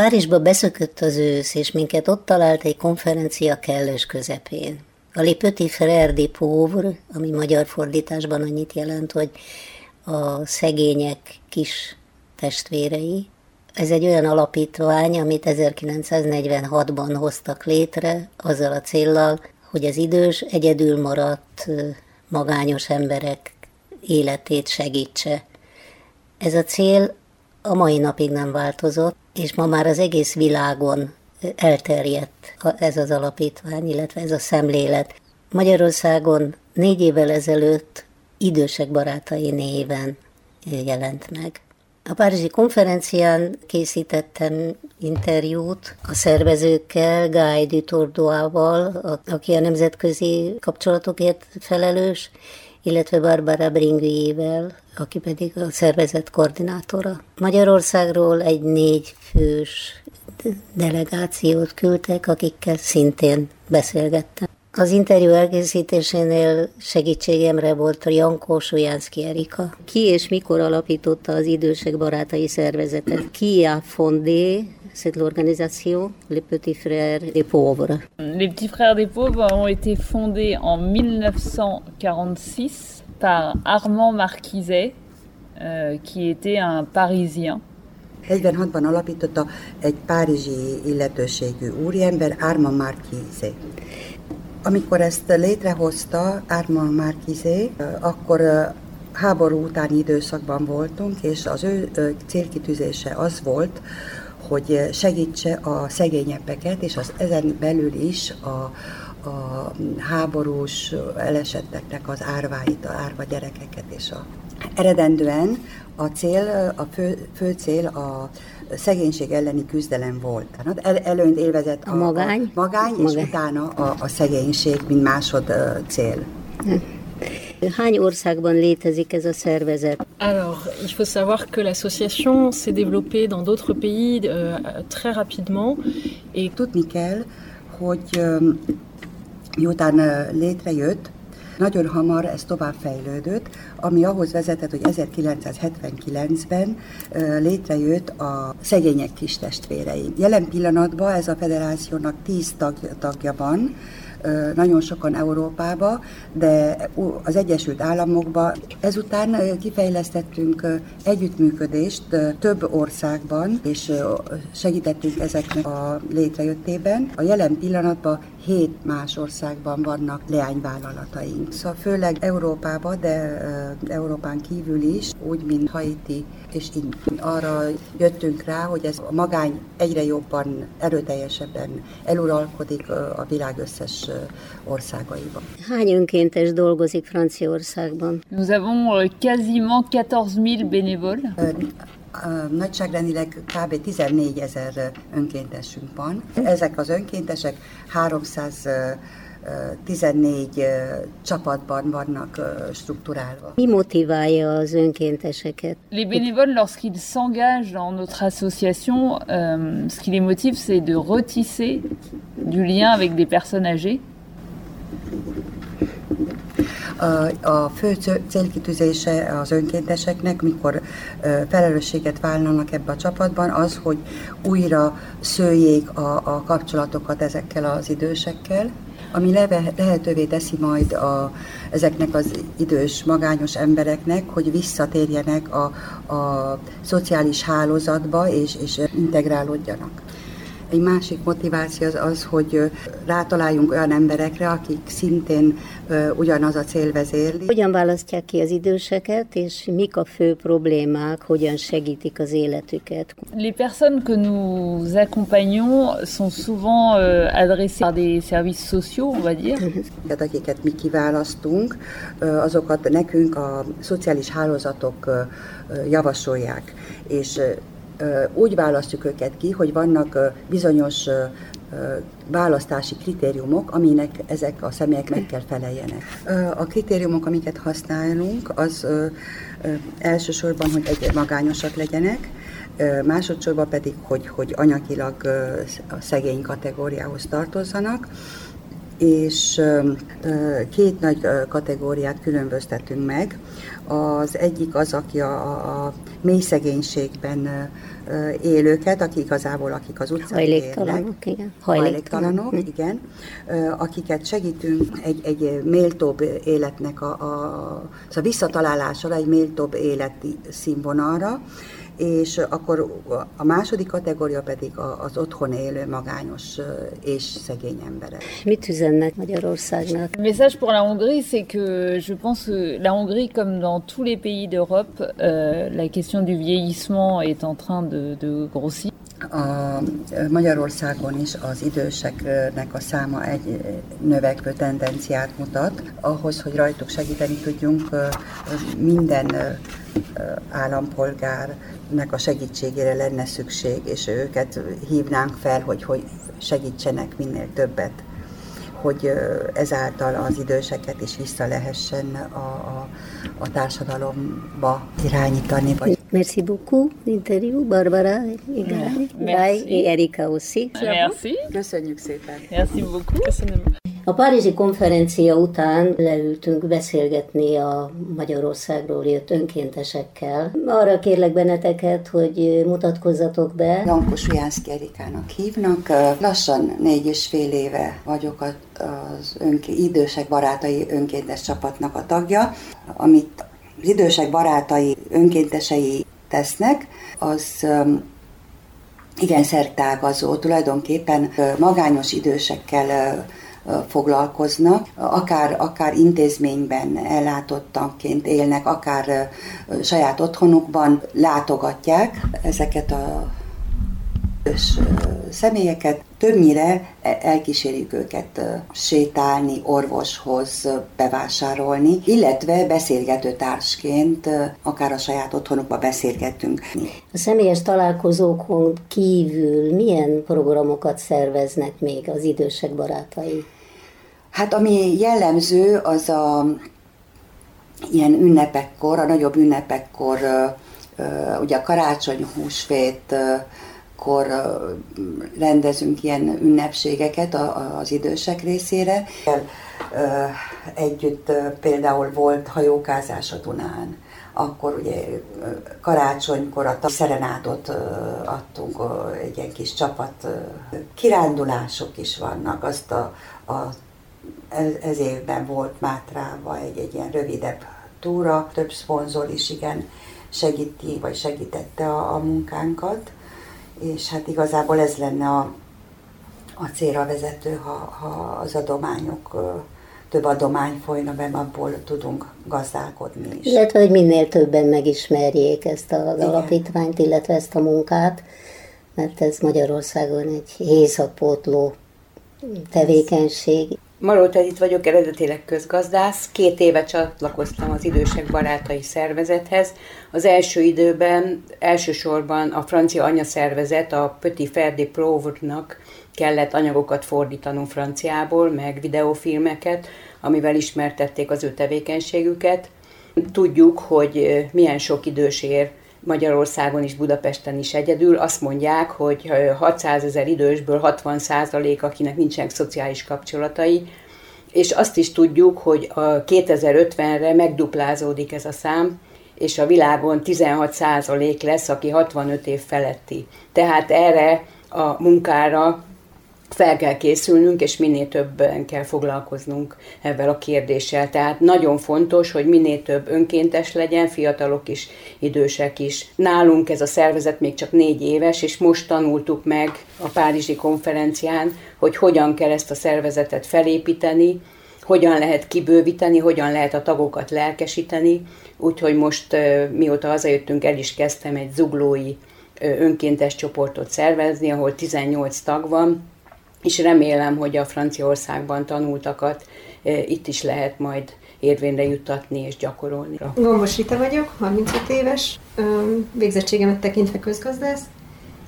Párizsba beszökött az ősz, és minket ott talált egy konferencia kellős közepén. A Les Petit Frères des Pauvres, ami magyar fordításban annyit jelent, hogy a szegények kis testvérei. Ez egy olyan alapítvány, amit 1946-ban hoztak létre, azzal a céllal, hogy az idős, egyedül maradt magányos emberek életét segítse. Ez a cél a mai napig nem változott, és ma már az egész világon elterjedt ez az alapítvány, illetve ez a szemlélet. Magyarországon négy évvel ezelőtt idősek barátai néven jelent meg. A Párizsi konferencián készítettem interjút a szervezőkkel, Guy Dutordoával, aki a nemzetközi kapcsolatokért felelős, illetve Barbara Bringüjével, aki pedig a szervezet koordinátora. Magyarországról egy négy fős delegációt küldtek, akikkel szintén beszélgettem. Az interjú elkészítésénél segítségemre volt Janko Sujánszki Erika. Ki és mikor alapította az idősek barátai szervezetet? Ki a fondé cette organisation, les Petits Frères des Pauvres Les Petits Frères des Pauvres ont été fondés en 1946 par Armand Marquiset, euh, qui était un Parisien. 46-ban alapította egy párizsi illetőségű úriember, Armand Marquiset. Amikor ezt létrehozta Armand Marquise, akkor háború utáni időszakban voltunk, és az ő célkitűzése az volt, hogy segítse a szegényebbeket, és az ezen belül is a, a háborús elesetteknek az árváit, a árva gyerekeket és a eredendően a cél, a fő, fő cél a szegénység elleni küzdelem volt. Tehát el, előnyt élvezett a, a magány, a magány, és magány. utána a, a szegénység, mint másod cél. Hány országban létezik ez a szervezet? Alors, il faut savoir que l'association s'est développée dans d'autres pays euh, très rapidement. Et... Tudni kell, hogy miután létrejött, nagyon hamar ez tovább fejlődött, ami ahhoz vezetett, hogy 1979-ben létrejött a szegények kis testvérei. Jelen pillanatban ez a federációnak 10 tag, tagja van, nagyon sokan Európába, de az Egyesült Államokba. Ezután kifejlesztettünk együttműködést több országban, és segítettünk ezeknek a létrejöttében. A jelen pillanatban hét más országban vannak leányvállalataink. Szóval főleg Európában, de Európán kívül is, úgy, mint Haiti, és így arra jöttünk rá, hogy ez a magány egyre jobban, erőteljesebben eluralkodik a világ összes országaiban. Hány önkéntes dolgozik Franciaországban? Nous avons quasiment 14 000 bénévoles. Nagyságrendileg kb. 14 ezer önkéntesünk van. Ezek az önkéntesek 300 14 csapatban vannak strukturálva. Mi motiválja az önkénteseket? Les bénévoles, lorsqu'ils s'engagent dans notre association, euh, ce qui les motive, c'est de retisser du lien avec des personnes âgées. A fő célkitűzése az önkénteseknek, mikor felelősséget vállalnak ebbe a csapatban, az, hogy újra szőjék a, a kapcsolatokat ezekkel az idősekkel, ami leve, lehetővé teszi majd a, ezeknek az idős, magányos embereknek, hogy visszatérjenek a, a szociális hálózatba és, és integrálódjanak. Egy másik motiváció az az, hogy rátaláljunk olyan emberekre, akik szintén ugyanaz a cél vezérli. Hogyan választják ki az időseket, és mik a fő problémák, hogyan segítik az életüket? Les personnes que nous accompagnons sont souvent euh, adressées par des services sociaux, on va dire. Tehát akiket mi kiválasztunk, azokat nekünk a szociális hálózatok javasolják, és úgy választjuk őket ki, hogy vannak bizonyos választási kritériumok, aminek ezek a személyek meg kell feleljenek. A kritériumok, amiket használunk, az elsősorban, hogy egy magányosak legyenek, másodszorban pedig, hogy, hogy anyagilag a szegény kategóriához tartozzanak, és két nagy kategóriát különböztetünk meg. Az egyik az, aki a, a mély szegénységben élőket, akik igazából akik az utcán Hajléktalanok, igen. Hajléktalanok, hm. igen. Akiket segítünk egy, egy méltóbb életnek a, a, a visszatalálására, egy méltóbb életi színvonalra, és akkor a második kategória pedig az otthon élő magányos és szegény emberek. Mit üzennek Magyarországnak? Le message pour la Hongrie, c'est que je pense que la Hongrie, comme dans tous les pays d'Europe, euh, la question du vieillissement est en train de, de grossir. A Magyarországon is az időseknek a száma egy növekvő tendenciát mutat. Ahhoz, hogy rajtuk segíteni tudjunk, minden állampolgárnak a segítségére lenne szükség, és őket hívnánk fel, hogy, hogy segítsenek minél többet hogy ezáltal az időseket is vissza lehessen a, a, a társadalomba irányítani. Vagy... Merci beaucoup l'interview, Barbara, Igari, et Erika aussi. Merci. Köszönjük szépen. Merci beaucoup. Köszönöm. A Párizsi konferencia után leültünk beszélgetni a Magyarországról jött önkéntesekkel. Arra kérlek benneteket, hogy mutatkozzatok be. Janko Ujánszki Erikának hívnak. Lassan négy és fél éve vagyok az önké, idősek barátai önkéntes csapatnak a tagja, amit az idősek barátai önkéntesei tesznek, az igen szertágazó, tulajdonképpen magányos idősekkel foglalkoznak, akár, akár intézményben ellátottanként élnek, akár saját otthonukban látogatják ezeket a személyeket, többnyire e, elkísérjük őket sétálni, orvoshoz bevásárolni, illetve beszélgető társként akár a saját otthonukba beszélgetünk. A személyes találkozókon kívül milyen programokat szerveznek még az idősek barátai? Hát ami jellemző, az a ilyen ünnepekkor, a nagyobb ünnepekkor, ugye a karácsony, húsvét, kor rendezünk ilyen ünnepségeket az idősek részére. Együtt például volt hajókázás a Dunán, akkor ugye karácsonykor a szerenátot adtunk, egy ilyen kis csapat. Kirándulások is vannak, azt a, a ez évben volt Mátrával egy, egy ilyen rövidebb túra, több szponzor is igen segíti, vagy segítette a, a munkánkat, és hát igazából ez lenne a, a célra vezető, ha, ha az adományok több adomány folyna be, abból tudunk gazdálkodni is. Illetve, hogy minél többen megismerjék ezt az Igen. alapítványt, illetve ezt a munkát, mert ez Magyarországon egy hézapótló tevékenység. Maró itt vagyok, eredetileg közgazdász. Két éve csatlakoztam az Idősek Barátai Szervezethez. Az első időben elsősorban a francia anyaszervezet, a Petit Ferdi Provre-nak kellett anyagokat fordítanunk franciából, meg videófilmeket, amivel ismertették az ő tevékenységüket. Tudjuk, hogy milyen sok idős ér Magyarországon is, Budapesten is egyedül. Azt mondják, hogy 600 ezer idősből 60 százalék, akinek nincsenek szociális kapcsolatai, és azt is tudjuk, hogy a 2050-re megduplázódik ez a szám, és a világon 16 százalék lesz, aki 65 év feletti. Tehát erre a munkára fel kell készülnünk, és minél többen kell foglalkoznunk ebben a kérdéssel. Tehát nagyon fontos, hogy minél több önkéntes legyen, fiatalok is, idősek is. Nálunk ez a szervezet még csak négy éves, és most tanultuk meg a Párizsi konferencián, hogy hogyan kell ezt a szervezetet felépíteni, hogyan lehet kibővíteni, hogyan lehet a tagokat lelkesíteni. Úgyhogy most, mióta hazajöttünk, el is kezdtem egy zuglói önkéntes csoportot szervezni, ahol 18 tag van, és remélem, hogy a Franciaországban tanultakat e, itt is lehet majd érvényre juttatni és gyakorolni. Gombos Rita vagyok, 35 éves, végzettségemet tekintve közgazdász,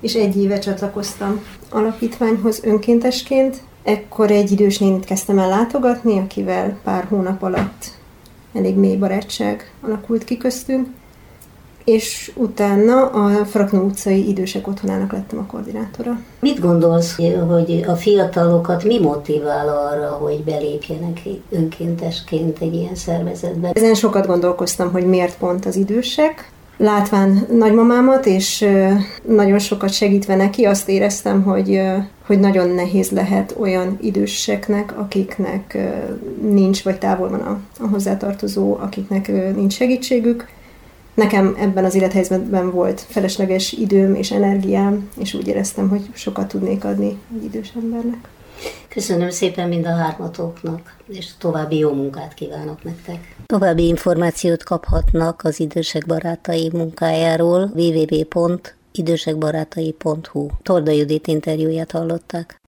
és egy éve csatlakoztam alapítványhoz önkéntesként. Ekkor egy idős nénit kezdtem el látogatni, akivel pár hónap alatt elég mély barátság alakult ki köztünk, és utána a Fraknó utcai idősek otthonának lettem a koordinátora. Mit gondolsz, hogy a fiatalokat mi motivál arra, hogy belépjenek önkéntesként egy ilyen szervezetbe? Ezen sokat gondolkoztam, hogy miért pont az idősek, látván nagymamámat, és nagyon sokat segítve neki, azt éreztem, hogy, hogy nagyon nehéz lehet olyan időseknek, akiknek nincs, vagy távol van a, a hozzátartozó, akiknek nincs segítségük. Nekem ebben az élethelyzetben volt felesleges időm és energiám, és úgy éreztem, hogy sokat tudnék adni egy idős embernek. Köszönöm szépen mind a hármatoknak, és további jó munkát kívánok nektek. További információt kaphatnak az idősek barátai munkájáról www.idősekbarátai.hu. Torda Judit interjúját hallották.